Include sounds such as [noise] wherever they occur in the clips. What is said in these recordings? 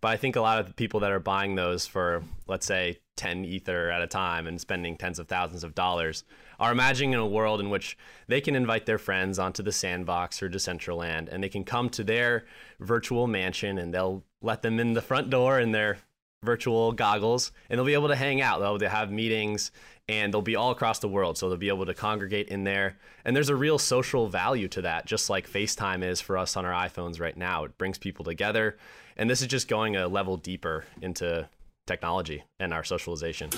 But I think a lot of the people that are buying those for, let's say, 10 Ether at a time and spending tens of thousands of dollars are imagining a world in which they can invite their friends onto the sandbox or Decentraland and they can come to their virtual mansion and they'll let them in the front door in their virtual goggles and they'll be able to hang out. They'll, they'll have meetings and they'll be all across the world. So they'll be able to congregate in there. And there's a real social value to that, just like FaceTime is for us on our iPhones right now. It brings people together. And this is just going a level deeper into technology and our socialization.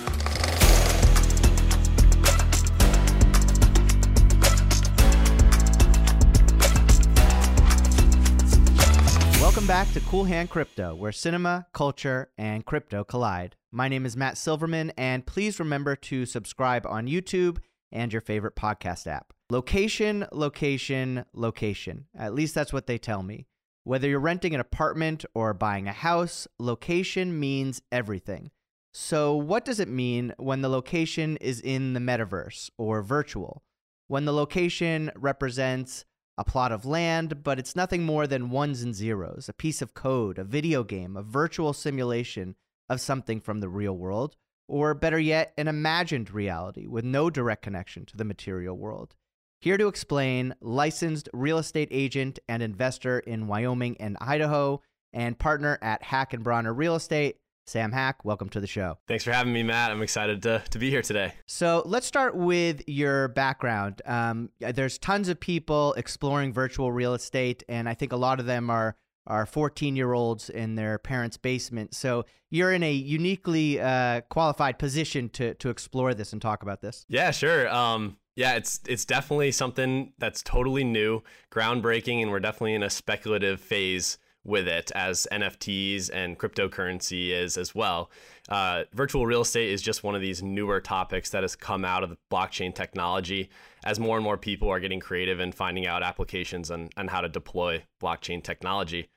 Welcome back to Cool Hand Crypto, where cinema, culture, and crypto collide. My name is Matt Silverman, and please remember to subscribe on YouTube and your favorite podcast app. Location, location, location. At least that's what they tell me. Whether you're renting an apartment or buying a house, location means everything. So, what does it mean when the location is in the metaverse or virtual? When the location represents a plot of land, but it's nothing more than ones and zeros, a piece of code, a video game, a virtual simulation of something from the real world, or better yet, an imagined reality with no direct connection to the material world. Here to explain, licensed real estate agent and investor in Wyoming and Idaho, and partner at Haack and Brawner Real Estate, Sam Haack. Welcome to the show. Thanks for having me, Matt. I'm excited to, to be here today. So let's start with your background. Um, there's tons of people exploring virtual real estate, and I think a lot of them are are 14 year olds in their parents' basement. So you're in a uniquely uh, qualified position to to explore this and talk about this. Yeah, sure. Um, yeah, it's it's definitely something that's totally new, groundbreaking, and we're definitely in a speculative phase with it as NFTs and cryptocurrency is as well. Uh, virtual real estate is just one of these newer topics that has come out of the blockchain technology as more and more people are getting creative and finding out applications and, and how to deploy blockchain technology.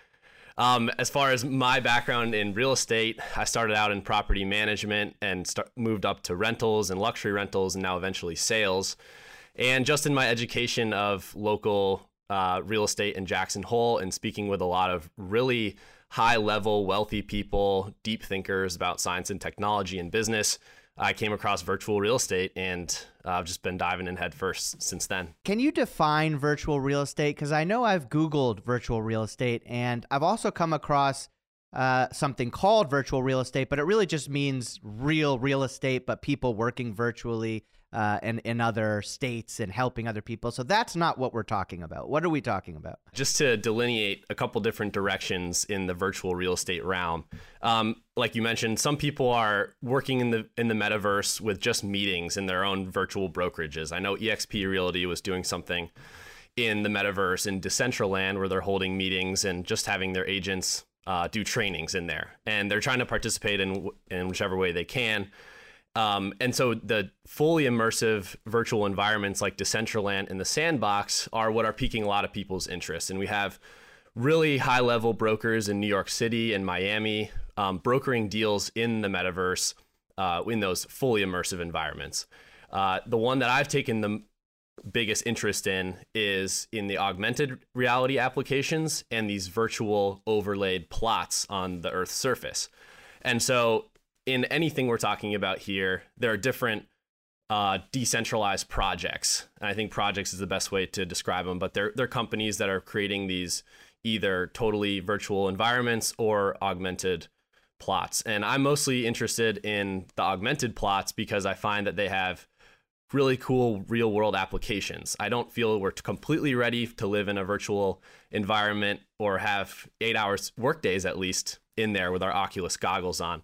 Um, as far as my background in real estate, I started out in property management and start, moved up to rentals and luxury rentals and now eventually sales. And just in my education of local uh, real estate in Jackson Hole and speaking with a lot of really high level, wealthy people, deep thinkers about science and technology and business, I came across virtual real estate and uh, I've just been diving in headfirst since then. Can you define virtual real estate? Because I know I've Googled virtual real estate and I've also come across uh, something called virtual real estate, but it really just means real real estate, but people working virtually uh, and in other states and helping other people. So that's not what we're talking about. What are we talking about? Just to delineate a couple different directions in the virtual real estate realm. Um, like you mentioned, some people are working in the in the metaverse with just meetings in their own virtual brokerages. I know EXP Realty was doing something in the metaverse in Decentraland where they're holding meetings and just having their agents uh, do trainings in there, and they're trying to participate in in whichever way they can. Um, and so the fully immersive virtual environments like Decentraland and the Sandbox are what are piquing a lot of people's interest. And we have really high level brokers in New York City and Miami um, brokering deals in the metaverse uh, in those fully immersive environments. Uh, the one that I've taken the biggest interest in is in the augmented reality applications and these virtual overlaid plots on the Earth's surface. And so in anything we're talking about here, there are different uh, decentralized projects. And I think projects is the best way to describe them, but they're, they're companies that are creating these either totally virtual environments or augmented plots. And I'm mostly interested in the augmented plots because I find that they have really cool real world applications. I don't feel we're completely ready to live in a virtual environment or have eight hours work days at least in there with our Oculus goggles on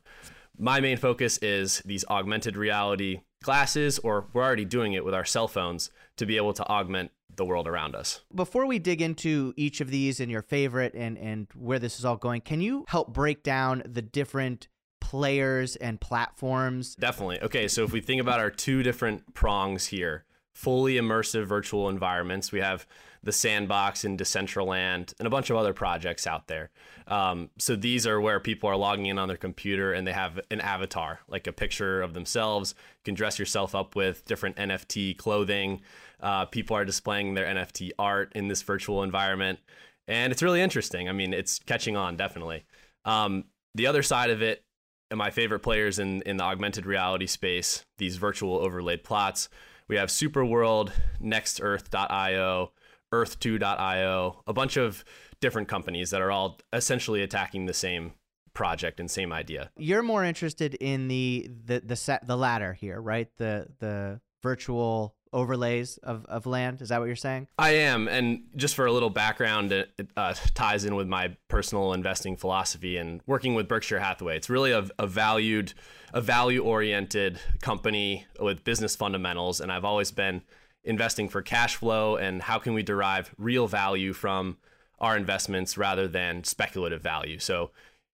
my main focus is these augmented reality glasses, or we're already doing it with our cell phones to be able to augment the world around us. Before we dig into each of these and your favorite and, and where this is all going, can you help break down the different players and platforms? Definitely. Okay, so if we think about our two different prongs here, fully immersive virtual environments, we have the Sandbox and Decentraland and a bunch of other projects out there. Um, so these are where people are logging in on their computer and they have an avatar, like a picture of themselves. You can dress yourself up with different NFT clothing. Uh, people are displaying their NFT art in this virtual environment. And it's really interesting. I mean, it's catching on, definitely. Um, the other side of it, and my favorite players in, in the augmented reality space, these virtual overlaid plots, we have Superworld, NextEarth.io, Earth2.io, a bunch of different companies that are all essentially attacking the same project and same idea. You're more interested in the the the set the latter here, right? The the virtual overlays of, of land. Is that what you're saying? I am. And just for a little background, it, uh, ties in with my personal investing philosophy and working with Berkshire Hathaway. It's really a, a valued, a value oriented company with business fundamentals. And I've always been investing for cash flow and how can we derive real value from our investments rather than speculative value. So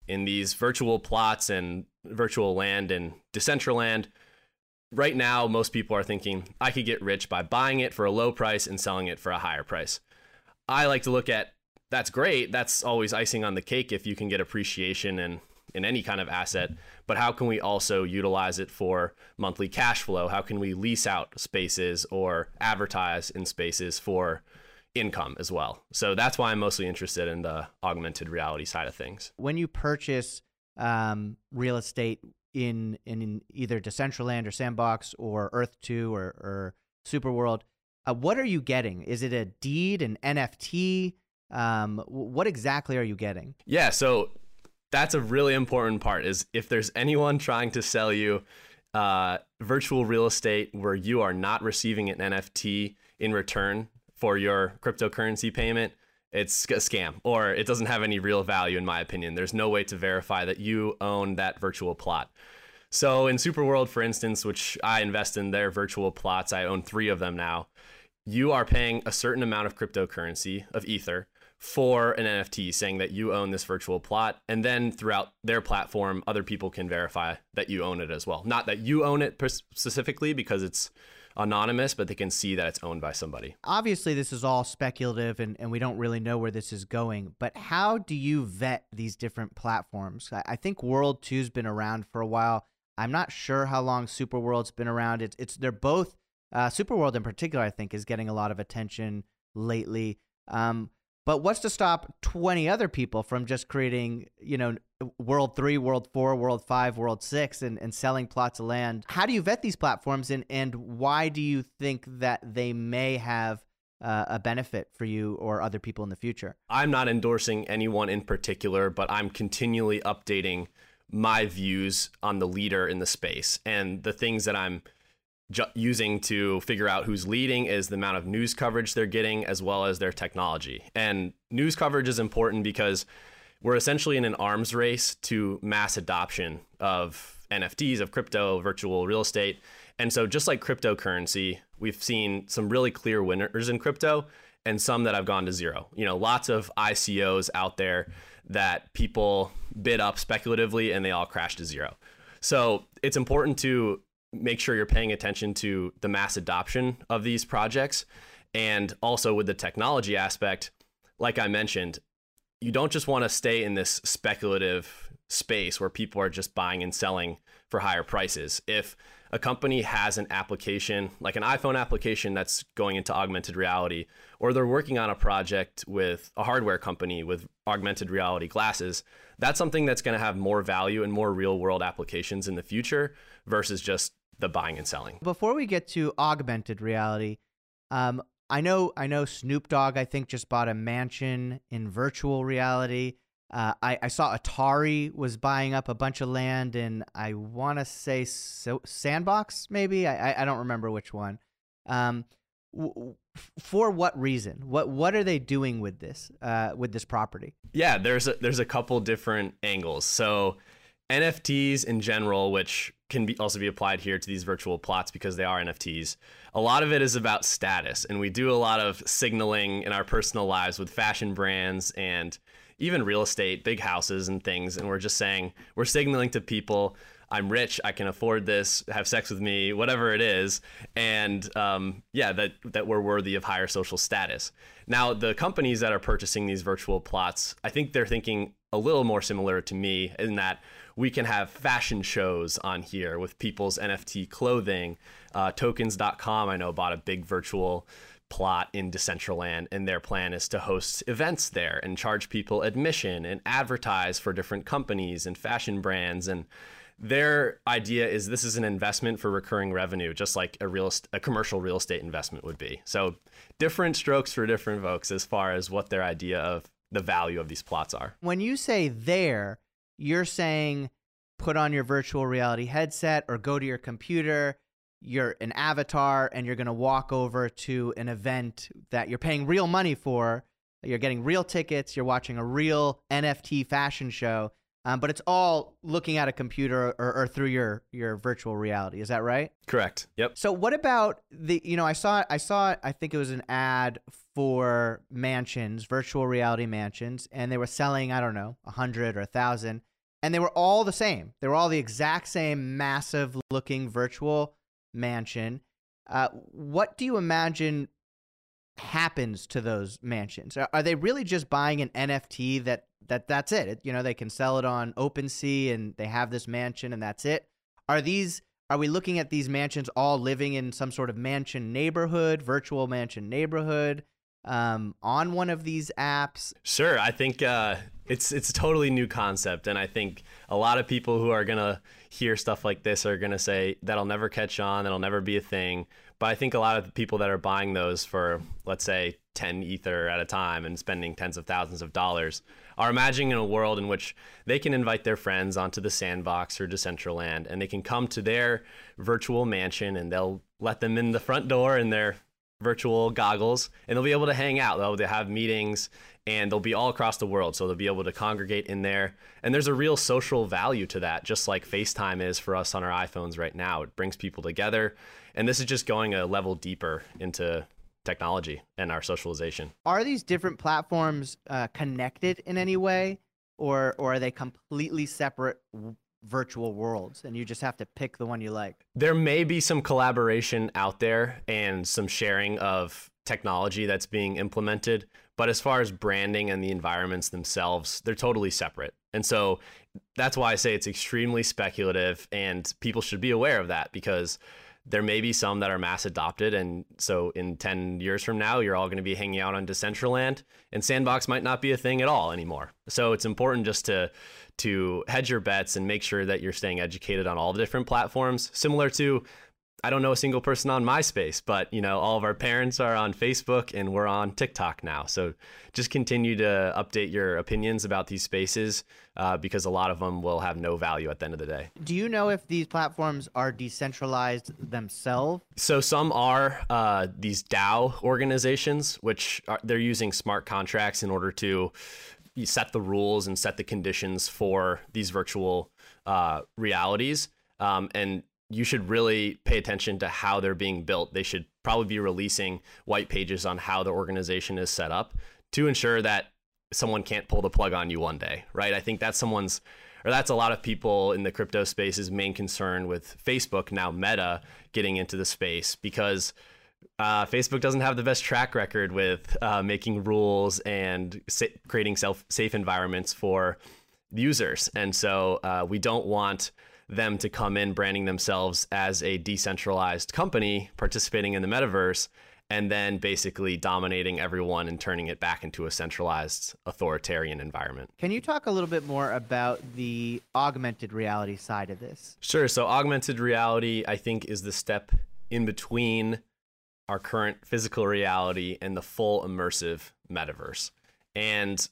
in these virtual plots and virtual land and Decentraland, right now most people are thinking I could get rich by buying it for a low price and selling it for a higher price. I like to look at that's great. That's always icing on the cake if you can get appreciation in in any kind of asset, but how can we also utilize it for monthly cash flow? How can we lease out spaces or advertise in spaces for income as well? So that's why I'm mostly interested in the augmented reality side of things. When you purchase um, real estate in in either Decentraland or Sandbox or Earth Two or, or Superworld, uh, what are you getting? Is it a deed, an NFT? Um, what exactly are you getting? Yeah, so that's a really important part. Is if there's anyone trying to sell you uh, virtual real estate where you are not receiving an NFT in return for your cryptocurrency payment, it's a scam or it doesn't have any real value in my opinion. There's no way to verify that you own that virtual plot. So in Superworld, for instance, which I invest in their virtual plots, I own three of them now. You are paying a certain amount of cryptocurrency of Ether for an NFT saying that you own this virtual plot. And then throughout their platform, other people can verify that you own it as well. Not that you own it specifically because it's anonymous, but they can see that it's owned by somebody. Obviously, this is all speculative and, and we don't really know where this is going, but how do you vet these different platforms? I, I think World 2's been around for a while. I'm not sure how long Superworld's been around. It's, it's they're both uh, Superworld in particular. I think is getting a lot of attention lately. Um, but what's to stop 20 other people from just creating, you know, World 3, World 4, World 5, World 6 and, and selling plots of land? How do you vet these platforms and, and why do you think that they may have uh, a benefit for you or other people in the future? I'm not endorsing anyone in particular, but I'm continually updating my views on the leader in the space and the things that I'm ju- using to figure out who's leading is the amount of news coverage they're getting as well as their technology. And news coverage is important because we're essentially in an arms race to mass adoption of NFTs, of crypto, virtual real estate. And so, just like cryptocurrency, we've seen some really clear winners in crypto and some that have gone to zero. You know, lots of ICOs out there that people bid up speculatively and they all crash to zero. So, it's important to make sure you're paying attention to the mass adoption of these projects. And also with the technology aspect, like I mentioned, you don't just want to stay in this speculative space where people are just buying and selling for higher prices. If a company has an application, like an iPhone application that's going into augmented reality, or they're working on a project with a hardware company with augmented reality glasses, that's something that's going to have more value and more real world applications in the future versus just the buying and selling. Before we get to augmented reality, um, I know I know Snoop Dogg. I think just bought a mansion in virtual reality. Uh, I, I, saw Atari was buying up a bunch of land in I want to say so, Sandbox, maybe I, I don't remember which one. Um, w- for what reason? What what are they doing with this uh, with this property? Yeah, there's a, there's a couple different angles. So NFTs in general, which can be also be applied here to these virtual plots because they are NFTs. A lot of it is about status, and we do a lot of signaling in our personal lives with fashion brands and even real estate, big houses and things. And we're just saying we're signaling to people, I'm rich, I can afford this, have sex with me, whatever it is, and um, yeah, that that we're worthy of higher social status. Now, the companies that are purchasing these virtual plots, I think they're thinking a little more similar to me in that we can have fashion shows on here with people's NFT clothing. Uh, tokens.com, I know, bought a big virtual plot in Decentraland, and their plan is to host events there and charge people admission and advertise for different companies and fashion brands. And their idea is this is an investment for recurring revenue, just like a real a commercial real estate investment would be. So different strokes for different folks as far as what their idea of the value of these plots are. When you say there, you're saying put on your virtual reality headset or go to your computer you're an avatar and you're going to walk over to an event that you're paying real money for. You're getting real tickets. You're watching a real NFT fashion show, um, but it's all looking at a computer or, or, through your your virtual reality. Is that right? Correct. Yep. So what about the? You know, I saw I saw I think it was an ad for mansions, virtual reality mansions, and they were selling I don't know a hundred or a thousand, and they were all the same. They were all the exact same massive looking virtual mansion. Uh, what do you imagine happens to those mansions? Are, they really just buying an NFT that that that's it? it? You know, they can sell it on OpenSea and they have this mansion and that's it. Are these are we looking at these mansions all living in some sort of mansion neighborhood, virtual mansion neighborhood? um, on one of these apps? Sure, I think uh, it's it's a totally new concept, and I think a lot of people who are gonna hear stuff like this are gonna say that'll never catch on, that'll never be a thing. But I think a lot of the people that are buying those for, let's say, 10 ether at a time and spending tens of thousands of dollars are imagining a world in which they can invite their friends onto the sandbox or Decentraland and they can come to their virtual mansion and they'll let them in the front door in their virtual goggles and they'll be able to hang out. They'll, they'll have meetings and they'll be all across the world. So they'll be able to congregate in there. And there's a real social value to that, just like FaceTime is for us on our iPhones right now. It brings people together. And this is just going a level deeper into technology and our socialization. Are these different platforms uh, connected in any way? Or, or are they completely separate virtual worlds and you just have to pick the one you like. There may be some collaboration out there and some sharing of technology that's being implemented, but as far as branding and the environments themselves, they're totally separate. And so that's why I say it's extremely speculative and people should be aware of that because there may be some that are mass adopted and so in 10 years from now you're all going to be hanging out on decentraland and sandbox might not be a thing at all anymore. So it's important just to to hedge your bets and make sure that you're staying educated on all the different platforms similar to I don't know a single person on MySpace, but you know, all of our parents are on Facebook and we're on TikTok now. So just continue to update your opinions about these spaces uh, because a lot of them will have no value at the end of the day. Do you know if these platforms are decentralized themselves? So some are uh, these DAO organizations, which are, they're using smart contracts in order to set the rules and set the conditions for these virtual uh, realities. Um, and you should really pay attention to how they're being built. They should probably be releasing white pages on how the organization is set up to ensure that someone can't pull the plug on you one day, right? I think that's someone's or that's a lot of people in the crypto space's main concern with Facebook now Meta getting into the space because uh, Facebook doesn't have the best track record with uh, making rules and sa- creating self safe environments for users, and so uh, we don't want them to come in branding themselves as a decentralized company participating in the metaverse and then basically dominating everyone and turning it back into a centralized authoritarian environment. Can you talk a little bit more about the augmented reality side of this? Sure. So, augmented reality, I think, is the step in between our current physical reality and the full immersive metaverse. And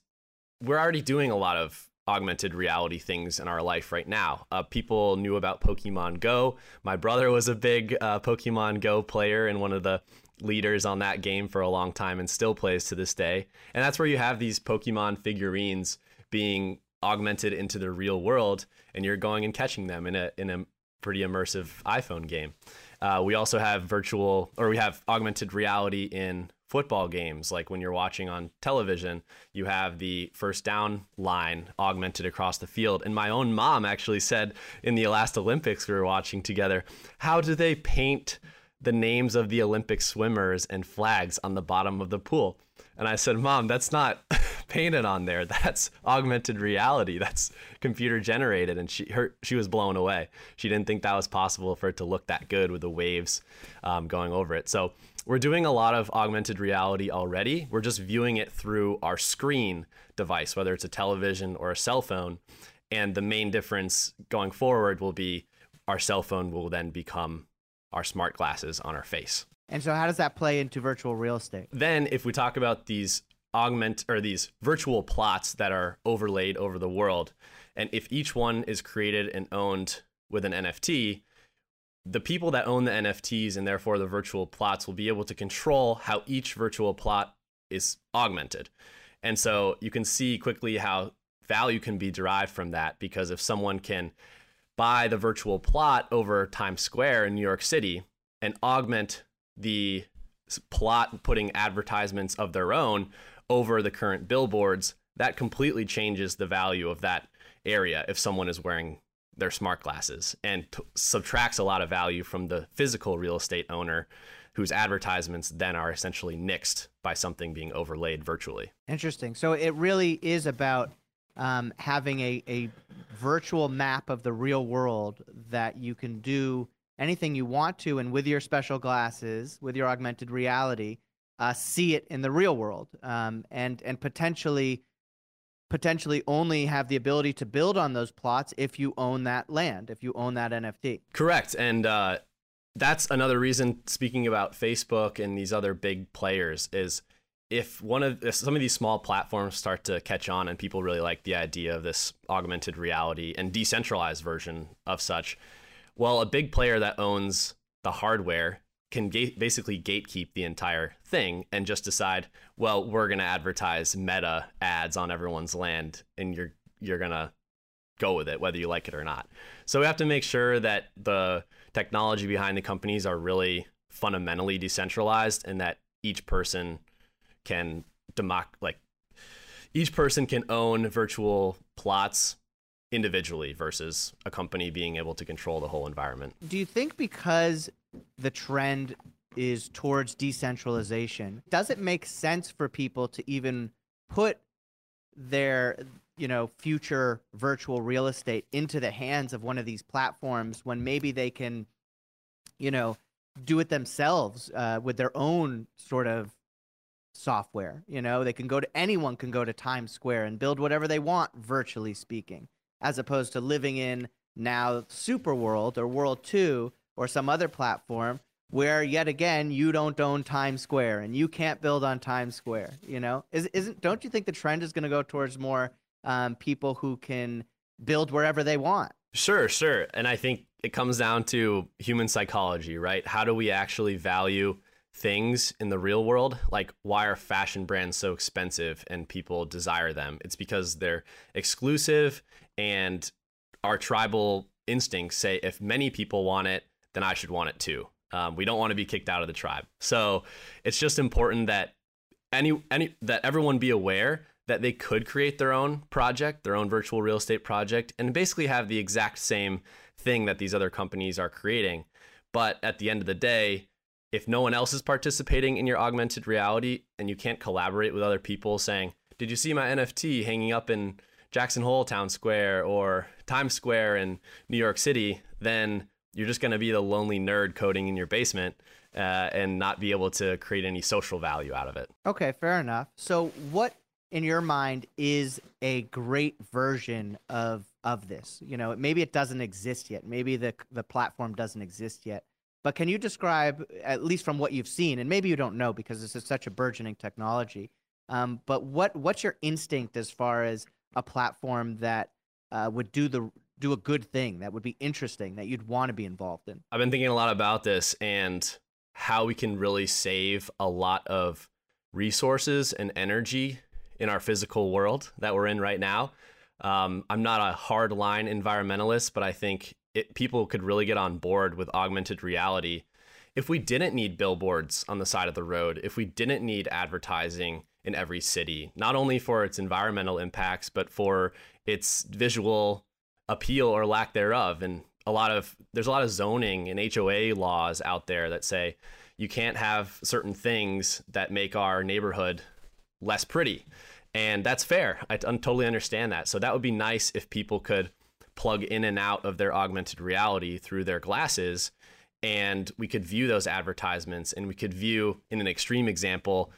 we're already doing a lot of augmented reality things in our life right now. Uh, people knew about Pokemon Go. My brother was a big uh, Pokemon Go player and one of the leaders on that game for a long time and still plays to this day. And that's where you have these Pokemon figurines being augmented into the real world and you're going and catching them in a in a pretty immersive iPhone game. Uh, we also have virtual or we have augmented reality in football games, like when you're watching on television, you have the first down line augmented across the field. And my own mom actually said in the last Olympics we were watching together, how do they paint the names of the Olympic swimmers and flags on the bottom of the pool? And I said, Mom, that's not [laughs] painted on there. That's augmented reality. That's computer generated. And she her she was blown away. She didn't think that was possible for it to look that good with the waves um, going over it. So we're doing a lot of augmented reality already. We're just viewing it through our screen device, whether it's a television or a cell phone. And the main difference going forward will be our cell phone will then become our smart glasses on our face. And so, how does that play into virtual real estate? Then, if we talk about these augment or these virtual plots that are overlaid over the world, and if each one is created and owned with an NFT, the people that own the NFTs and therefore the virtual plots will be able to control how each virtual plot is augmented. And so you can see quickly how value can be derived from that because if someone can buy the virtual plot over Times Square in New York City and augment the plot putting advertisements of their own over the current billboards, that completely changes the value of that area if someone is wearing their smart glasses and t- subtracts a lot of value from the physical real estate owner whose advertisements then are essentially nixed by something being overlaid virtually. Interesting. So it really is about um, having a, a virtual map of the real world that you can do anything you want to, and with your special glasses, with your augmented reality, uh, see it in the real world, um, and and potentially potentially only have the ability to build on those plots if you own that land, if you own that NFT. Correct, and uh, that's another reason. Speaking about Facebook and these other big players, is if one of if some of these small platforms start to catch on and people really like the idea of this augmented reality and decentralized version of such well, a big player that owns the hardware can ga- basically gatekeep the entire thing and just decide, well, we're going to advertise meta ads on everyone's land and you're you're going to go with it whether you like it or not. So we have to make sure that the technology behind the companies are really fundamentally decentralized and that each person can democ like each person can own virtual plots individually versus a company being able to control the whole environment. Do you think because the trend is towards decentralization, does it make sense for people to even put their you know future virtual real estate into the hands of one of these platforms when maybe they can you know do it themselves uh, with their own sort of software you know? They can go to anyone can go to times square and build whatever they want virtually speaking as opposed to living in now Super World or World 2 or some other platform where yet again you don't own Times Square and you can't build on Times Square, you know? Is isn't don't you think the trend is going to go towards more um, people who can build wherever they want? Sure, sure. And I think it comes down to human psychology, right? How do we actually value things in the real world? Like, why are fashion brands so expensive and people desire them? It's because they're exclusive and our tribal instincts say if many people want it, then I should want it too. Um, we don't want to be kicked out of the tribe. So it's just important that any any that everyone be aware that they could create their own project, their own virtual real estate project, and basically have the exact same thing that these other companies are creating. But at the end of the day, if no one else is participating in your augmented reality and you can't collaborate with other people saying, Did you see my NFT hanging up in Jackson Hole Town Square or Times Square in New York City, then you're just going to be the lonely nerd coding in your basement uh, and not be able to create any social value out of it. Okay, fair enough. So, what in your mind is a great version of of this? You know, maybe it doesn't exist yet. Maybe the the platform doesn't exist yet. But can you describe, at least from what you've seen, and maybe you don't know because this is such a burgeoning technology, um, but what what's your instinct as far as a platform that uh, would do the do a good thing that would be interesting that you'd want to be involved in. I've been thinking a lot about this and how we can really save a lot of resources and energy in our physical world that we're in right now. Um, i'm not a hard line environmentalist but i think it, people could really get on board with augmented reality. If we didn't need billboards on the side of the road if we didn't need advertising in every city, not only for its environmental impacts, but for its visual appeal or lack thereof. And a lot of there's a lot of zoning and HOA laws out there that say you can't have certain things that make our neighborhood less pretty. And that's fair. I totally understand that. So that would be nice if people could plug in and out of their augmented reality through their glasses and we could view those advertisements and we could view in an extreme example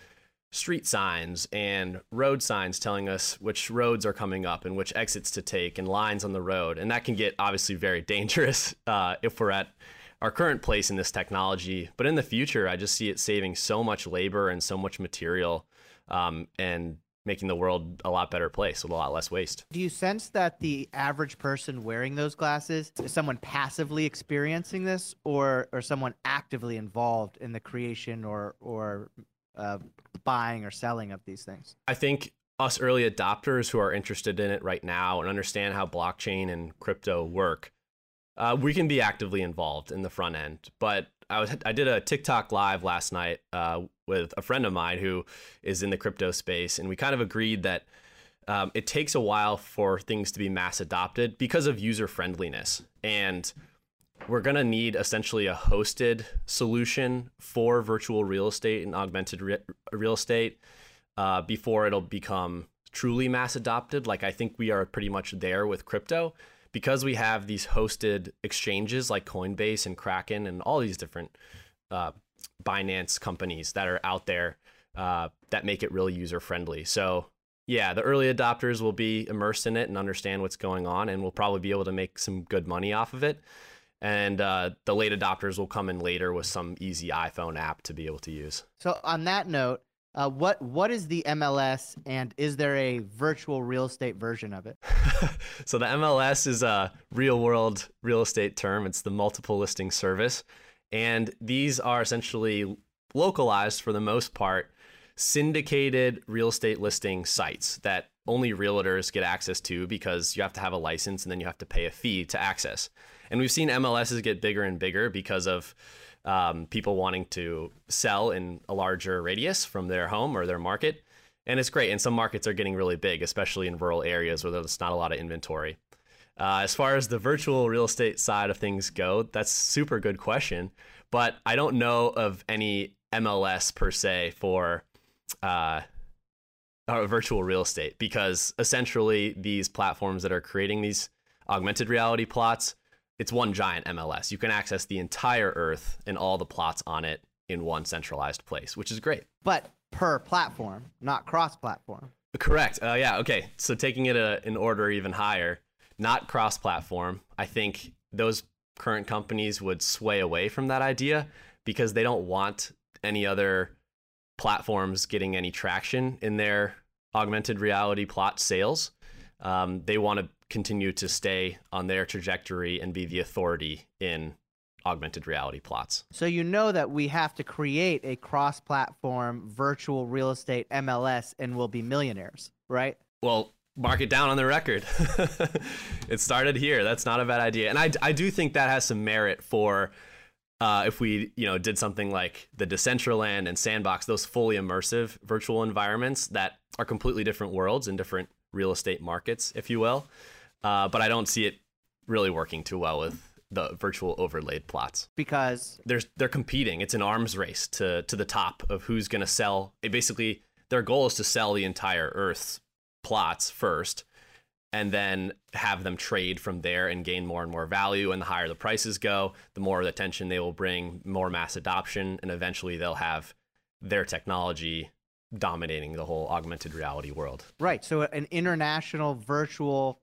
street signs and road signs telling us which roads are coming up and which exits to take and lines on the road and that can get obviously very [laughs] dangerous uh, if we're at our current place in this technology but in the future i just see it saving so much labor and so much material um, and making the world a lot better place with a lot less waste. Do you sense that the average person wearing those glasses is someone passively experiencing this, or or someone actively involved in the creation or or uh, buying or selling of these things? I think us early adopters who are interested in it right now and understand how blockchain and crypto work, uh, we can be actively involved in the front end. But I was I did a TikTok live last night uh, with a friend of mine who is in the crypto space, and we kind of agreed that um, it takes a while for things to be mass adopted because of user friendliness, and we're gonna need essentially a hosted solution for virtual real estate and augmented re- real estate uh, before it'll become truly mass adopted. Like I think we are pretty much there with crypto because we have these hosted exchanges like Coinbase and Kraken and all these different uh, Binance companies that are out there uh, that make it really user friendly. So yeah, the early adopters will be immersed in it and understand what's going on, and we'll probably be able to make some good money off of it. And uh, the late adopters will come in later with some easy iPhone app to be able to use. So on that note, uh, what what is the MLS, and is there a virtual real estate version of it? [laughs] so the MLS is a real world real estate term. It's the multiple listing service, and these are essentially localized for the most part syndicated real estate listing sites that only realtors get access to because you have to have a license and then you have to pay a fee to access. And we've seen MLSs get bigger and bigger because of um, people wanting to sell in a larger radius from their home or their market. And it's great. And some markets are getting really big, especially in rural areas where there's not a lot of inventory. Uh, as far as the virtual real estate side of things go, that's super good question. But I don't know of any MLS per se for uh, virtual real estate because essentially these platforms that are creating these augmented reality plots it's one giant MLS. You can access the entire Earth and all the plots on it in one centralized place, which is great. But per platform, not cross-platform. Correct. Uh, yeah. Okay. So taking it a, in order even higher, not cross-platform. I think those current companies would sway away from that idea because they don't want any other platforms getting any traction in their augmented reality plot sales. Um, they want to continue to stay on their trajectory and be the authority in augmented reality plots. So you know that we have to create a cross-platform virtual real estate MLS and we'll be millionaires, right? Well, mark it down on the record. [laughs] it started here. That's not a bad idea. And I, I do think that has some merit for uh, if we you know did something like the Decentraland and Sandbox, those fully immersive virtual environments that are completely different worlds and different real estate markets, if you will uh, but I don't see it really working too well with the virtual overlaid plots because there's they're competing. It's an arms race to to the top of who's going to sell. It basically, their goal is to sell the entire Earth's plots first, and then have them trade from there and gain more and more value. And the higher the prices go, the more attention they will bring, more mass adoption, and eventually they'll have their technology dominating the whole augmented reality world. Right. So an international virtual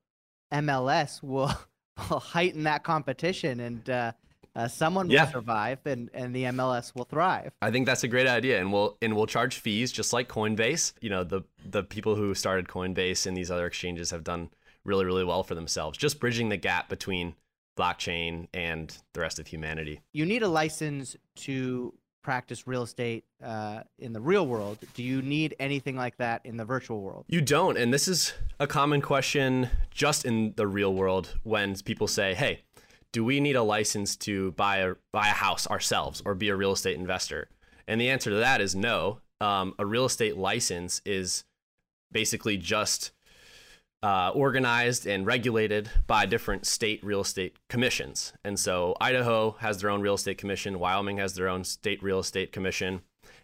MLS will, [laughs] will heighten that competition and uh, uh, someone yeah. will survive and, and the MLS will thrive. I think that's a great idea, and we'll and we'll charge fees just like Coinbase. You know, the the people who started Coinbase and these other exchanges have done really really well for themselves, just bridging the gap between blockchain and the rest of humanity. You need a license to practice real estate uh, in the real world. Do you need anything like that in the virtual world? You don't. And this is a common question just in the real world when people say, hey, do we need a license to buy a, buy a house ourselves or be a real estate investor? And the answer to that is no. Um, a real estate license is basically just uh, organized and regulated by different state real estate commissions. And so Idaho has their own real estate commission, Wyoming has their own state real estate commission.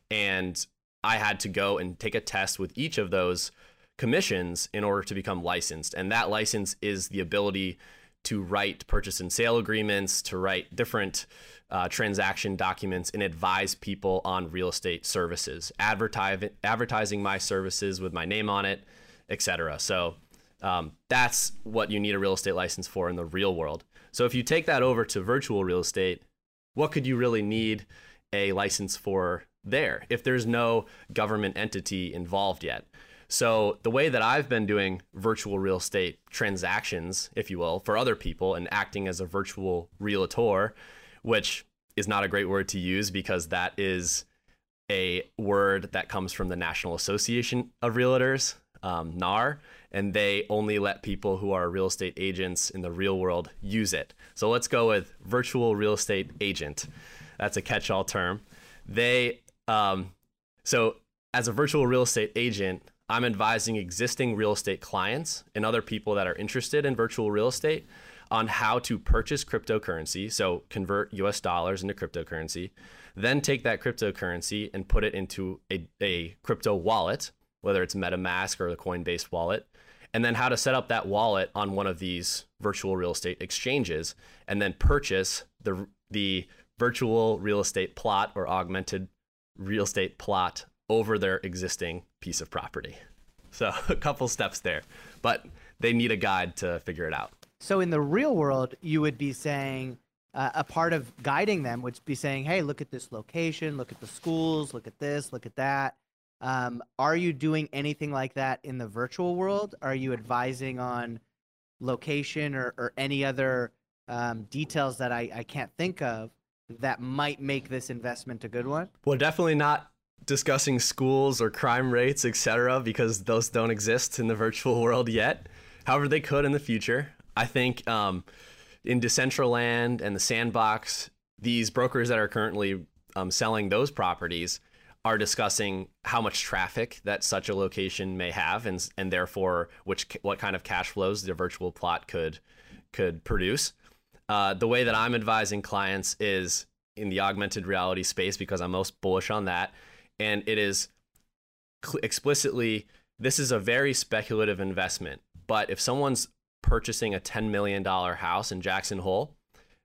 And I had to go and take a test with each of those commissions in order to become licensed. And that license is the ability to write purchase and sale agreements, to write different uh, transaction documents, and advise people on real estate services, advertise, advertising my services with my name on it, etc. So um, that's what you need a real estate license for in the real world. So if you take that over to virtual real estate, what could you really need a license for there if there's no government entity involved yet? So the way that I've been doing virtual real estate transactions, if you will, for other people and acting as a virtual realtor, which is not a great word to use because that is a word that comes from the National Association of Realtors, um, NAR, and they only let people who are real estate agents in the real world use it. So let's go with virtual real estate agent. That's a catch-all term. They um, so as a virtual real estate agent, I'm advising existing real estate clients and other people that are interested in virtual real estate on how to purchase cryptocurrency. So, convert US dollars into cryptocurrency, then take that cryptocurrency and put it into a, a crypto wallet, whether it's MetaMask or the Coinbase wallet, and then how to set up that wallet on one of these virtual real estate exchanges and then purchase the, the virtual real estate plot or augmented real estate plot over their existing piece of property. So [laughs] a couple steps there, but they need a guide to figure it out. So in the real world, you would be saying uh, a part of guiding them would be saying, "Hey, look at this location, look at the schools, look at this, look at that." Um, are you doing anything like that in the virtual world? Are you advising on location or, or any other um, details that I, I can't think of that might make this investment a good one? Well, definitely not discussing schools or crime rates, etc., because those don't exist in the [laughs] virtual world yet. However, they could in the future. I think um, in Decentraland and the Sandbox, these brokers that are currently um, selling those properties are discussing how much traffic that such a location may have, and and therefore which what kind of cash flows the virtual plot could could produce. Uh, the way that I'm advising clients is in the augmented reality space because I'm most bullish on that and it is explicitly this is a very speculative investment. But if someone's purchasing a $10 million house in Jackson Hole,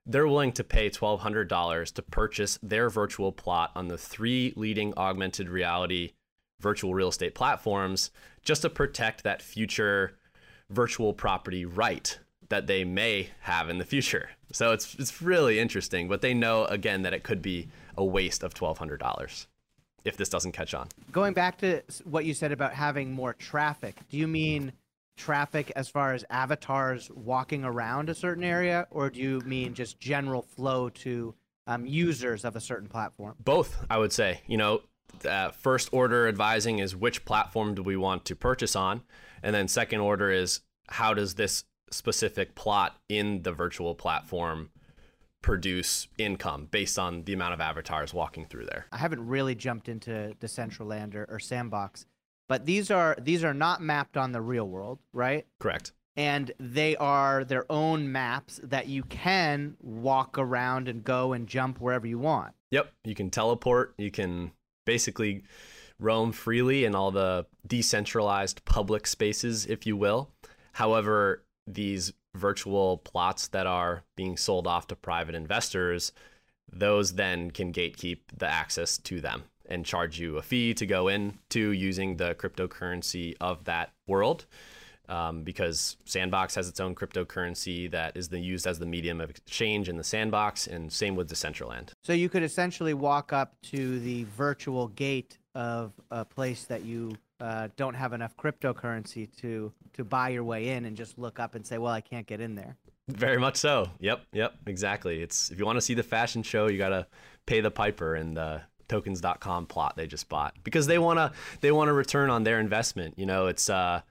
they're willing to pay $1,200 to purchase their virtual plot on the three leading augmented reality virtual real estate platforms just to protect that future virtual property right that they may have in the future. So it's it's really interesting, but they know again that it could be a waste of $1200 if this doesn't catch on. Going back to what you said about having more traffic, do you mean traffic as far as avatars walking around a certain area, or do you mean just general flow to um, users of a certain platform? Both, I would say. You know, uh, first order advising is which platform do we want to purchase on, and then second order is how does this specific plot in the virtual platform produce income based on the amount of avatars walking through there. I haven't really jumped into Decentraland or, or Sandbox, but these are these are not mapped on the real world, right? Correct. And they are their own maps that you can walk around and go and jump wherever you want. Yep, you can teleport, you can basically roam freely in all the decentralized public spaces if you will. However, these virtual plots that are being sold off to private investors, those then can gatekeep the access to them and charge you a fee to go into using the cryptocurrency of that world. Um, because Sandbox has its own cryptocurrency that is the, used as the medium of exchange in the Sandbox, and same with Decentraland. So you could essentially walk up to the virtual gate of a place that you uh, don't have enough cryptocurrency to to buy your way in and just look up and say, well, I can't get in there. Very much so. Yep, yep, exactly. It's if you want to see the fashion show, you gotta pay the piper and the tokens.com plot they just bought because they wanna they want to return on their investment. You know, it's uh,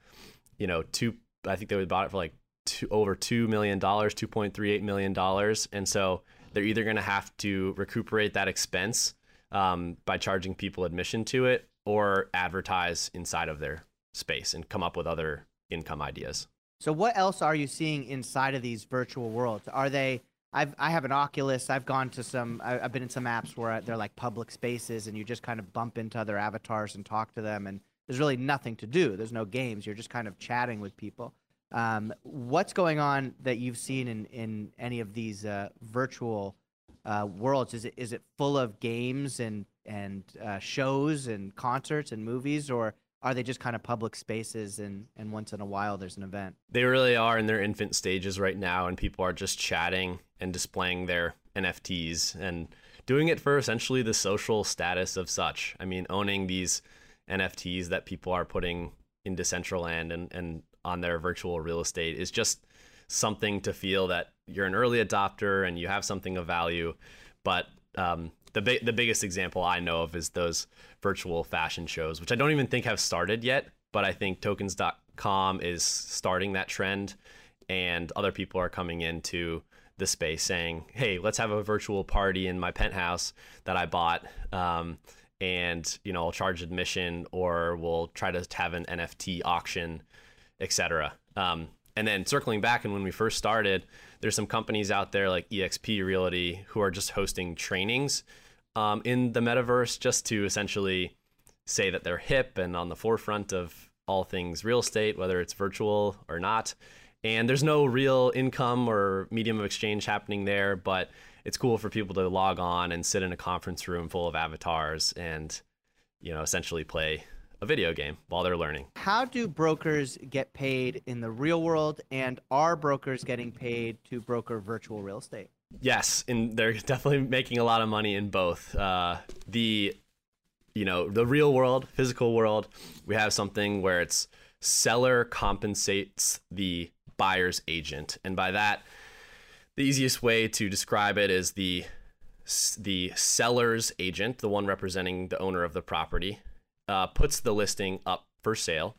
you know, two. I think they bought it for like two, over two million dollars, two point three eight million dollars, and so they're either gonna have to recuperate that expense um, by charging people admission to it, or advertise inside of their space and come up with other income ideas. So what else are you seeing inside of these virtual worlds? Are they I've I have an Oculus. I've gone to some. I, I've been in some apps where they're like public spaces, and you just kind of bump into other avatars and talk to them, and there's really nothing to do. There's no games. You're just kind of chatting with people. Um, what's going on that you've seen in in any of these uh, virtual uh, worlds? Is it is it full of games and and uh, shows and concerts and movies, or are they just kind of public spaces and and once in a while there's an event? They really are in their infant stages right now and people are just chatting and displaying their nfts and doing it for essentially the social status of such. I mean owning these nfts that people are putting in decentraland and, and on their virtual real estate is just something to feel that you're an early adopter and you have something of value. But um, the the biggest example I know of is those virtual fashion shows, which I don't even think have started yet, but I think tokens.com is starting that trend and other people are coming into the space saying, "Hey, let's have a virtual party in my penthouse that I bought." Um, and you know, I'll charge admission, or we'll try to have an NFT auction, etc. Um, and then circling back, and when we first started, there's some companies out there like EXP Realty who are just hosting trainings um, in the metaverse just to essentially say that they're hip and on the forefront of all things real estate, whether it's virtual or not. And there's no real income or medium of exchange happening there, but it's cool for people to log on and sit in a conference room full of avatars and, you know, essentially play a video game while they're learning. How do brokers get paid in the real world, and are brokers getting paid to broker virtual real estate? Yes, and they're [laughs] definitely making a lot of money in both. Uh, the, you know, the real world, physical world, we have something where it's seller compensates the buyer's agent, and by that, the easiest way to describe it is the the seller's agent, the one representing the owner of the property, uh, puts the listing up for sale,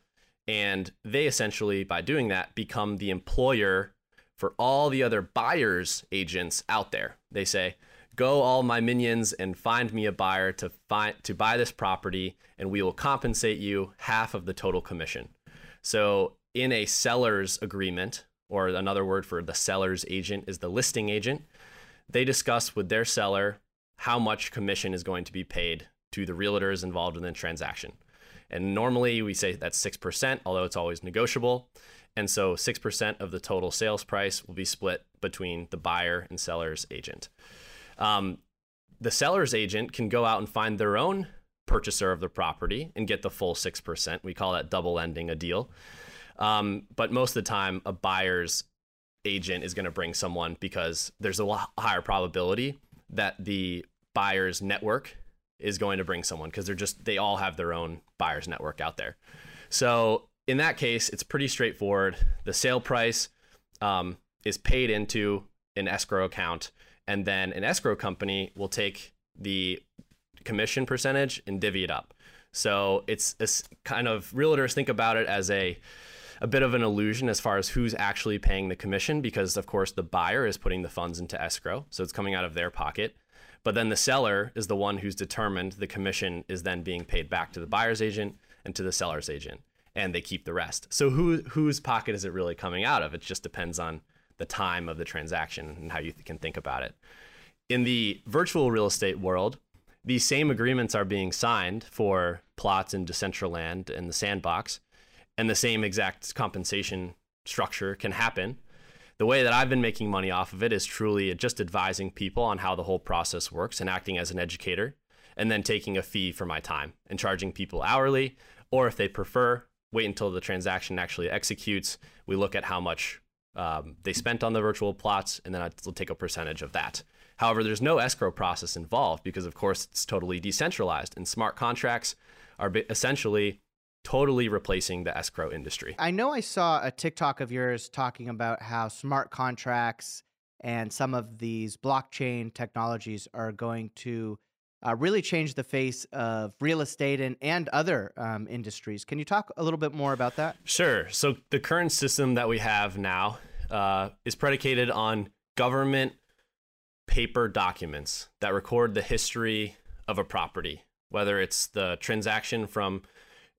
and they essentially, by doing that, become the employer for all the other buyers agents out there. They say, "Go all my minions and find me a buyer to find to buy this property, and we will compensate you half of the total commission." So, in a seller's agreement, or another word for the seller's agent is the listing agent, they discuss with their seller how much commission is going to be paid to the realtors involved in the transaction. And normally we say that's 6%, although it's always negotiable. And so 6% of the total sales price will be split between the buyer and seller's agent. Um, the seller's agent can go out and find their own purchaser of the property and get the full 6%. We call that double ending a deal. Um, but most of the time, a buyer's agent is going to bring someone because there's a lot higher probability that the buyer's network is going to bring someone because they're just they all have their own buyer's network out there. So in that case, it's pretty straightforward. The sale price um, is paid into an escrow account, and then an escrow company will take the commission percentage and divvy it up. So it's, it's kind of realtors think about it as a a bit of an illusion as far as who's actually paying the commission because of course the buyer is putting the funds into escrow, so it's coming out of their pocket. But then the seller is the one who's determined the commission is then being paid back to the buyer's agent and to the seller's agent, and they keep the rest. So who whose pocket is it really coming out of? It just depends on the time of the transaction and how you can think about it. In the virtual real estate world, these same agreements are being signed for plots in Decentraland and the Sandbox, and the same exact compensation structure can happen the way that I've been making money off of it is truly just advising people on how the whole process works and acting as an educator, and then taking a fee for my time and charging people hourly, or if they prefer, wait until the transaction actually executes. We look at how much um, they spent on the virtual plots, and then I'll take a percentage of that. However, there's no escrow process involved because, of course, it's totally decentralized, and smart contracts are essentially totally replacing the escrow industry. I know I saw a TikTok of yours talking about how smart contracts and some of these blockchain technologies are going to uh, really change the face of real estate and, and other um, industries. Can you talk a little bit more about that? Sure. So, the current system that we have now uh, is predicated on government paper documents that record the history of a property, whether it's the transaction from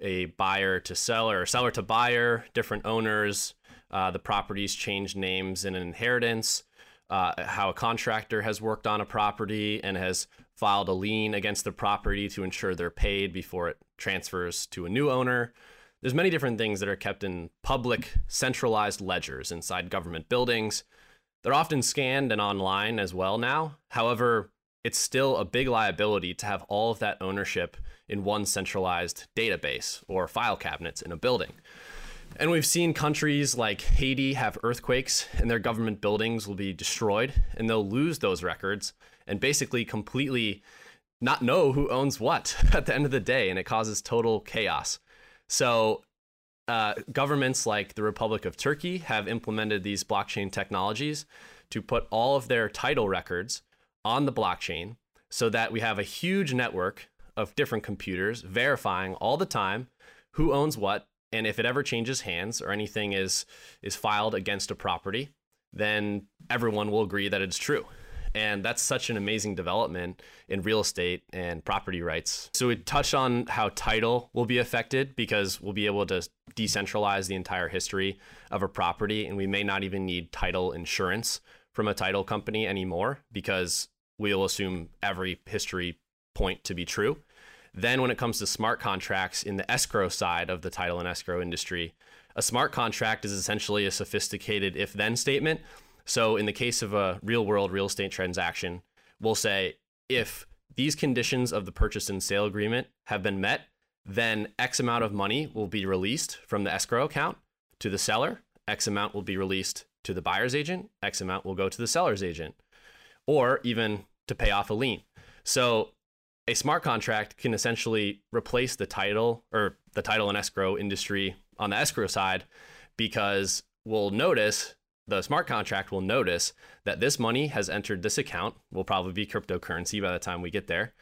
a buyer to seller or seller to buyer, different owners, uh, the properties change names in an inheritance, uh, how a contractor has worked on a property and has filed a lien against the property to ensure they're paid before it transfers to a new owner. There's many different things that are kept in public centralized ledgers inside government buildings. They're often scanned and online as well now. However, it's still a big liability to have all of that ownership in one centralized database or file cabinets in a building. And we've seen countries like Haiti have earthquakes and their government buildings will be destroyed and they'll lose those records and basically completely not know who owns what [laughs] at the end of the day. And it causes total chaos. So, uh, governments like the Republic of Turkey have implemented these blockchain technologies to put all of their title records on the blockchain so that we have a huge network of different computers verifying all the time who owns what and if it ever changes hands or anything is is filed against a property then everyone will agree that it's true and that's such an amazing development in real estate and property rights. So we touch on how title will be affected because we'll be able to decentralize the entire history of a property and we may not even need title insurance from a title company anymore because we'll assume every history point to be true. Then, when it comes to smart contracts in the escrow side of the title and escrow industry, a smart contract is essentially a sophisticated if then statement. So, in the case of a real world real estate transaction, we'll say if these conditions of the purchase and sale agreement have been met, then X amount of money will be released from the escrow account to the seller, X amount will be released to the buyer's agent, X amount will go to the seller's agent, or even to pay off a lien. So a smart contract can essentially replace the title or the title and escrow industry on the escrow side because we'll notice the smart contract will notice that this money has entered this account will probably be cryptocurrency by the time we get there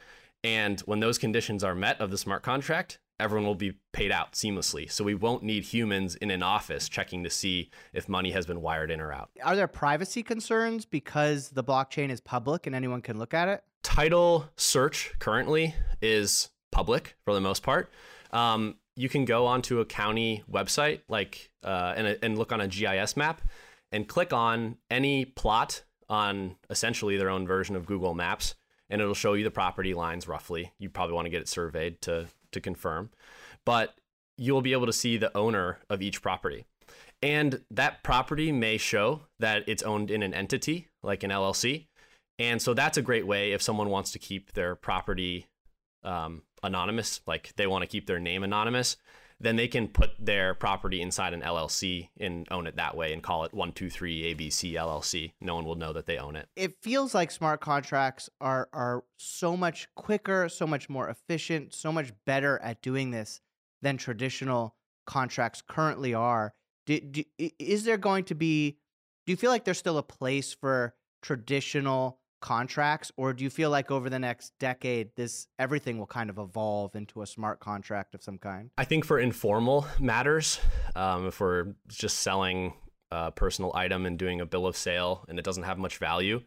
and when those conditions are met of the smart contract everyone will be paid out seamlessly. So we won't need humans in an office checking to see if money has been wired in or out. Are there privacy concerns because the blockchain is public and anyone can look at it? Title search currently is public for the most part. Um, you can go onto a county website like uh, and, and look on a GIS map and click on any plot on essentially their own version of Google Maps and it'll show you the property lines roughly. You probably want to get it surveyed to to confirm, but you'll be able to see the owner of each property. And that property may show that it's owned in an entity like an LLC. And so that's a great way if someone wants to keep their property um, anonymous, like they want to keep their name anonymous, then they can put their property inside an LLC and own it that way and call it 123 ABC LLC. No one will know that they own it. It feels like smart contracts are are so much quicker, so much more efficient, so much better at doing this than traditional contracts currently are. Do, do, is there going to be do you feel like there's still a place for traditional contracts or do you feel like over the next decade this everything will kind of evolve into a smart contract of some kind? I think for informal matters um, if we're just selling a personal item and doing a bill of sale and it doesn't have much value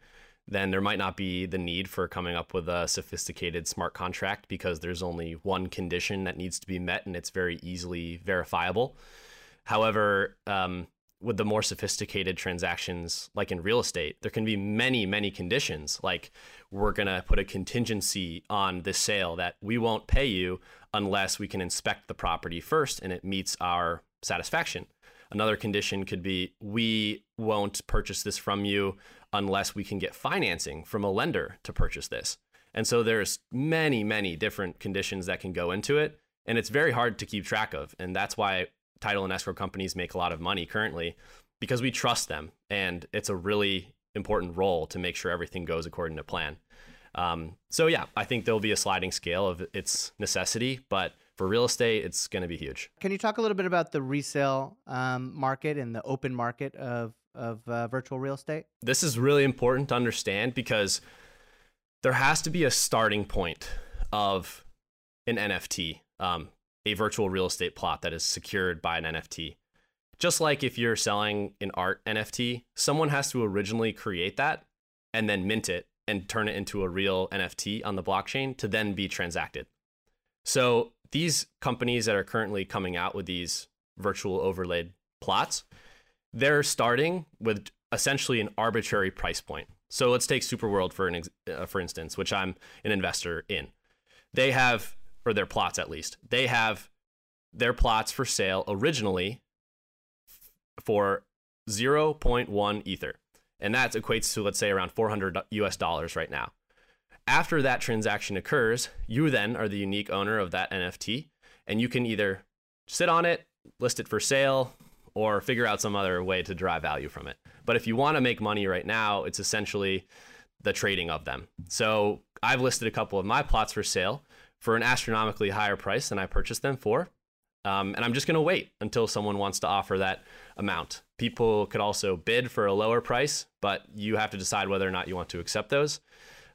then there might not be the need for coming up with a sophisticated smart contract because there's only one condition that needs to be met and it's very easily verifiable. However um, with the more sophisticated transactions like in real estate there can be many many conditions. Like we're going to put a contingency on this sale that we won't pay you unless we can inspect the property first and it meets our satisfaction. Another condition could be we won't purchase this from you unless we can get financing from a lender to purchase this. And so there's many many different conditions that can go into it and it's very hard to keep track of and that's why title and escrow companies make a lot of money currently because we trust them and it's a really important role to make sure everything goes according to plan. Um, so yeah i think there'll be a sliding scale of its necessity but for real estate it's going to be huge. Can you talk a little bit about the resale um, market and the open market of, of uh, virtual real estate? This is really important to understand because there has to be a starting point of an nft um, a virtual real estate plot that is secured by an NFT. Just like if you're selling an art NFT, someone has to originally create that and then mint it and turn it into a real NFT on the blockchain to then be transacted. So these companies that are currently coming out with these virtual overlaid plots, they're starting with essentially an arbitrary price point. So let's take Superworld for an uh, for instance, which I'm an investor in. They have, or their plots at least, they have their plots for sale originally for 0.1 ether, and that equates to let's say around 400 US dollars right now. After that transaction occurs, you then are the unique owner of that NFT, and you can either sit on it, list it for sale, or figure out some other way to derive value from it. But if you want to make money right now, it's essentially the trading of them. So I've listed a couple of my plots for sale for an astronomically higher price than I purchased them for. Um, and I'm just going to wait until someone wants to offer that amount. People could also bid for a lower price, but you have to decide whether or not you want to accept those.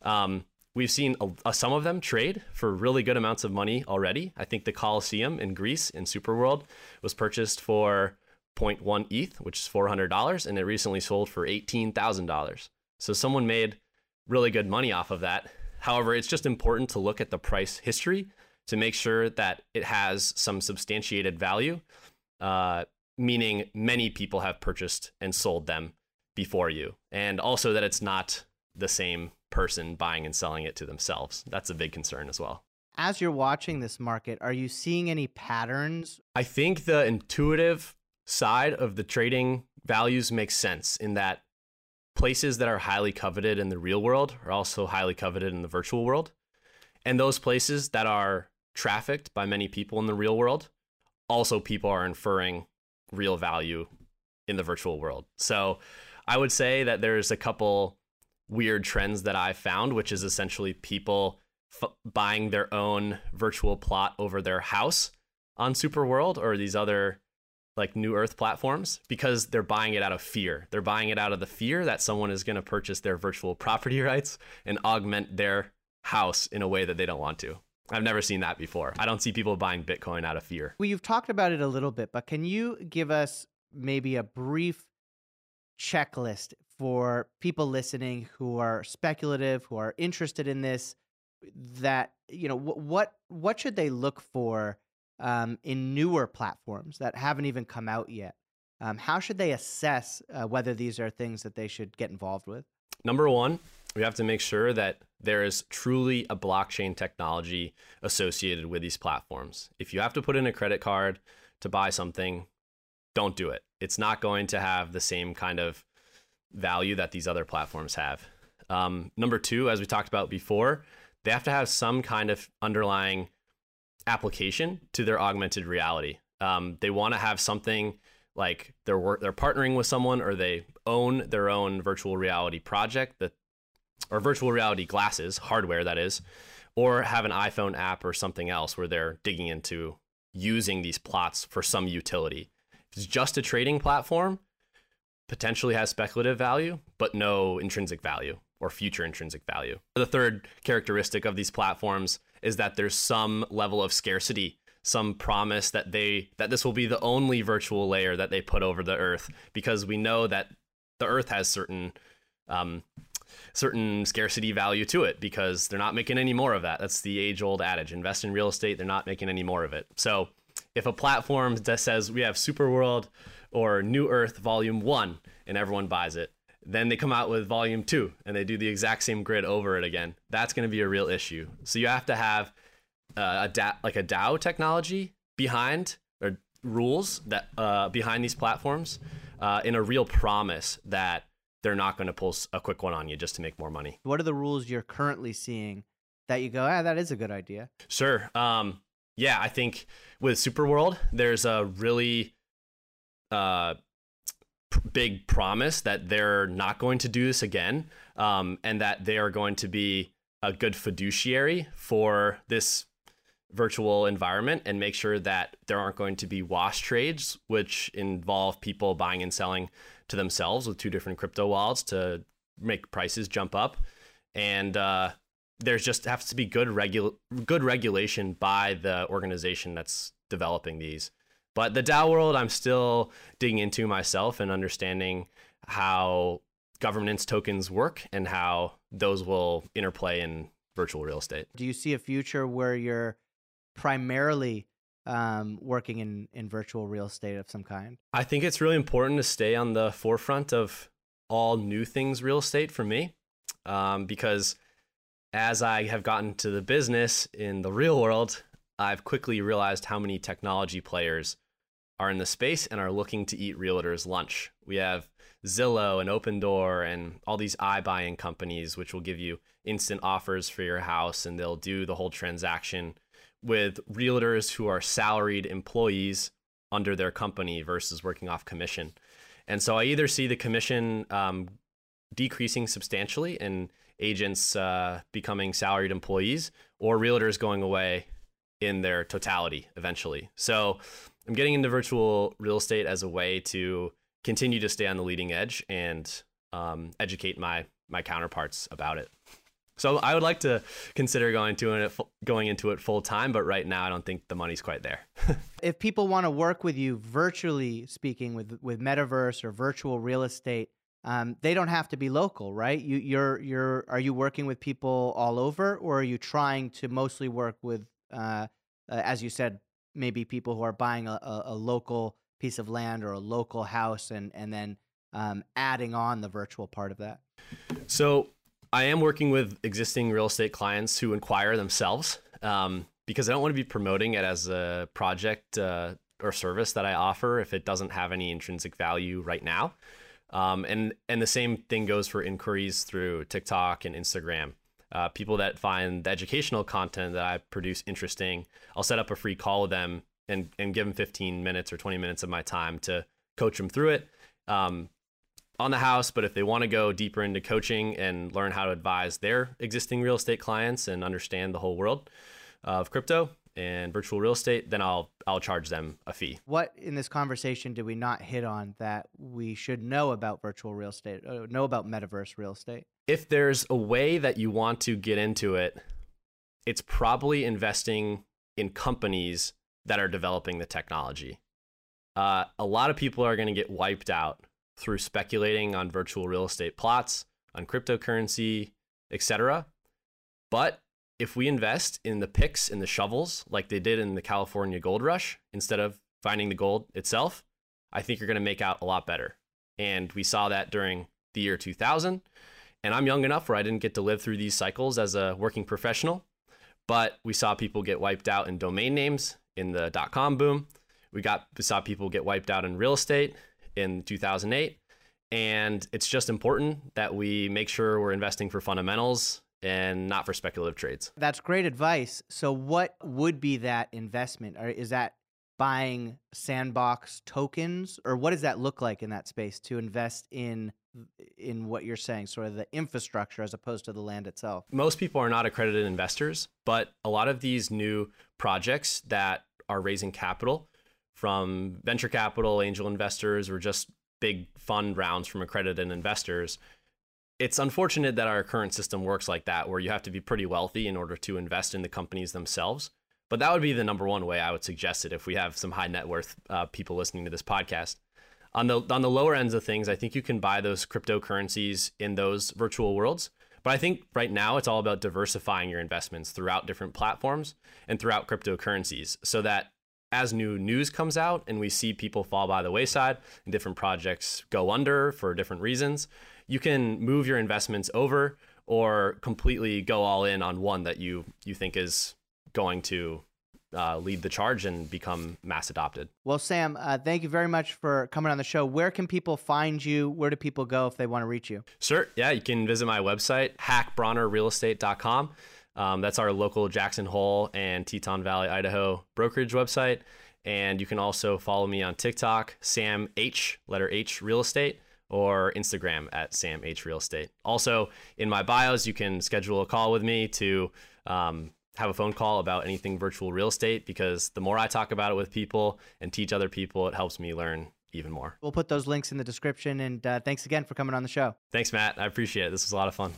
Um, we've seen a, a, some of them trade for really good amounts of money already. I think the Colosseum in Greece in Superworld was purchased for 0.1 ETH, which is $400, and it recently sold for $18,000. So someone made really good money off of that. However, it's just important to look at the price history to make sure that it has some substantiated value, uh, meaning many people have purchased and sold them before you, and also that it's not the same person buying and selling it to themselves. That's a big concern as well. As you're watching this market, are you seeing any patterns? I think the intuitive side of the trading values makes sense in that places that are highly coveted in the real world are also highly coveted in the virtual world. And those places that are trafficked by many people in the real world, also people are inferring real value in the virtual world. So I would say that there's a couple weird trends that I found, which is essentially people f- buying their own virtual plot over their house on Superworld or these other like new earth platforms because they're buying it out of fear. They're buying it out of the fear that someone is going to purchase their virtual property [laughs] rights and augment their house in a way that they don't want to. I've never seen that before. I don't see people buying Bitcoin out of fear. Well, you've talked about it a little bit, but can you give us maybe a brief checklist for people listening who are speculative, who are interested in this? That you know, what what should they look for um, in newer platforms that haven't even come out yet? Um, how should they assess uh, whether these are things that they should get involved with? Number one, we have to make sure that there is truly a blockchain technology associated with these platforms. If you have to put in a credit card to buy something, don't do it. It's not going to have the same kind of value that these other platforms have. Um, number two, as we talked about before, they have to have some kind of underlying application to their augmented reality. Um, they want to have something like they're they're partnering with someone or they own their own virtual reality project that or virtual reality glasses, hardware that is, or have an iPhone app or something else where they're digging into using these plots for some utility. If it's just a trading platform, potentially has speculative value, but no intrinsic value or future intrinsic value. The third characteristic of these platforms is that there's some level of scarcity some promise that they that this will be the only virtual layer that they put over the earth because we know that the earth has certain um, certain scarcity value to it because they're not making any more of that. That's the age old adage invest in real estate they're not making any more of it. So if a platform that says we have superworld or new earth volume 1 and everyone buys it then they come out with volume two and they do the exact same grid over it again. That's going to be a real issue. So you have to have uh, a da- like a DAO technology behind or rules that uh, behind these platforms uh, in a real promise that they're not going to pull a quick one on you just to make more money. What are the rules you're currently seeing that you go, ah, that is a good idea? Sure. Um, yeah, I think with Superworld, there's a really uh, big promise that they're not going to do this again um, and that they are going to be a good fiduciary for this virtual environment and make sure that there aren't going to be wash trades which involve people buying and selling to themselves with two different crypto wallets to make prices jump up. And uh, there's just has to be good regu- good regulation by the organization that's developing these but the DAO world, I'm still digging into myself and understanding how governance tokens work and how those will interplay in virtual real estate. Do you see a future where you're primarily um, working in, in virtual real estate of some kind? I think it's really important to stay on the forefront of all new things real estate for me um, because as I have gotten to the business in the real world, I've quickly realized how many technology players are in the space and are looking to eat realtors' lunch. We have Zillow and Opendoor and all these iBuying companies, which will give you instant offers for your house and they'll do the whole transaction with realtors who are salaried employees under their company versus working off commission. And so I either see the commission um, decreasing substantially and agents uh, becoming salaried employees or realtors going away in their totality eventually. So I'm getting into virtual real estate as a way to continue to stay on the leading edge and um, educate my my counterparts about it. So I would like to consider going to it going into it full time, but right now I don't think the money's quite there. [laughs] if people want to work with you virtually speaking with with metaverse or virtual real estate, um, they don't have to be local, right? You, you're you're are you working with people all over, or are you trying to mostly work with, uh, uh, as you said, maybe people who are buying a, a, a, local piece of land or a local house, and and then um, adding on the virtual part of that? So I am working with existing real estate clients who inquire themselves um, because I don't want to be promoting it as a project uh, or service that I offer if it doesn't have any intrinsic value right now. Um, and and the same thing goes for inquiries through TikTok and Instagram. Uh, people that find the educational content that I produce interesting, I'll set up a free call with them and and give them 15 minutes or 20 minutes of my time to coach them through it. Um, on the house, but if they want to go deeper into coaching and learn how to advise their existing real estate clients and understand the whole world of crypto and virtual real estate, then I'll I'll charge them a fee. What in this conversation did we not hit on that we should know about virtual real estate, uh, know about metaverse real estate? If there's a way that you want to get into it, it's probably investing in companies that are developing the technology. Uh, a lot of people are going to get wiped out through speculating on virtual real estate plots, on cryptocurrency, etc. But if we invest in the picks and the shovels like they did in the California gold rush instead of finding the gold itself, I think you're going to make out a lot better. And we saw that during the year 2000. And I'm young enough where I didn't get to live through these cycles as a working professional, but we saw people get wiped out in domain names in the dot com boom. We got we saw people get wiped out in real estate in 2008. And it's just important that we make sure we're investing for fundamentals and not for speculative trades. That's great advice. So, what would be that investment? Or is that buying sandbox tokens, or what does that look like in that space to invest in? in what you're saying sort of the infrastructure as opposed to the land itself most people are not accredited investors but a lot of these new projects that are raising capital from venture capital, angel investors, or just big fund rounds from accredited investors. It's unfortunate that our current system works like that, where you have to be pretty wealthy in order to invest in the companies themselves. But that would be the number one way I would suggest it if we have some high net worth uh, people listening to this podcast. On the on the lower ends of things, I think you can buy those cryptocurrencies in those virtual worlds. But I think right now it's all about diversifying your investments throughout different platforms and throughout cryptocurrencies so that as new news comes out and we see people fall by the wayside and different projects go under for different reasons, you can move your investments over or completely go all in on one that you you think is going to uh, lead the charge and become mass adopted. Well, Sam, uh, thank you very much for coming on the show. Where can people find you? Where do people go if they want to reach you? Sure. Yeah, you can visit my website, haackbrawnerrealestate.com. Um, that's our local Jackson Hole and Teton Valley, Idaho brokerage website. And you can also follow me on TikTok, Sam H, letter H Real Estate, or Instagram at Sam H Real Estate. Also, in my bios, you can schedule a call with me to um, have a phone call about anything virtual real estate because the more I talk about it with people and teach other people, it helps me learn even more. We'll put those links in the description. And uh, thanks again for coming on the show. Thanks, Matt. I appreciate it. This was a lot of fun.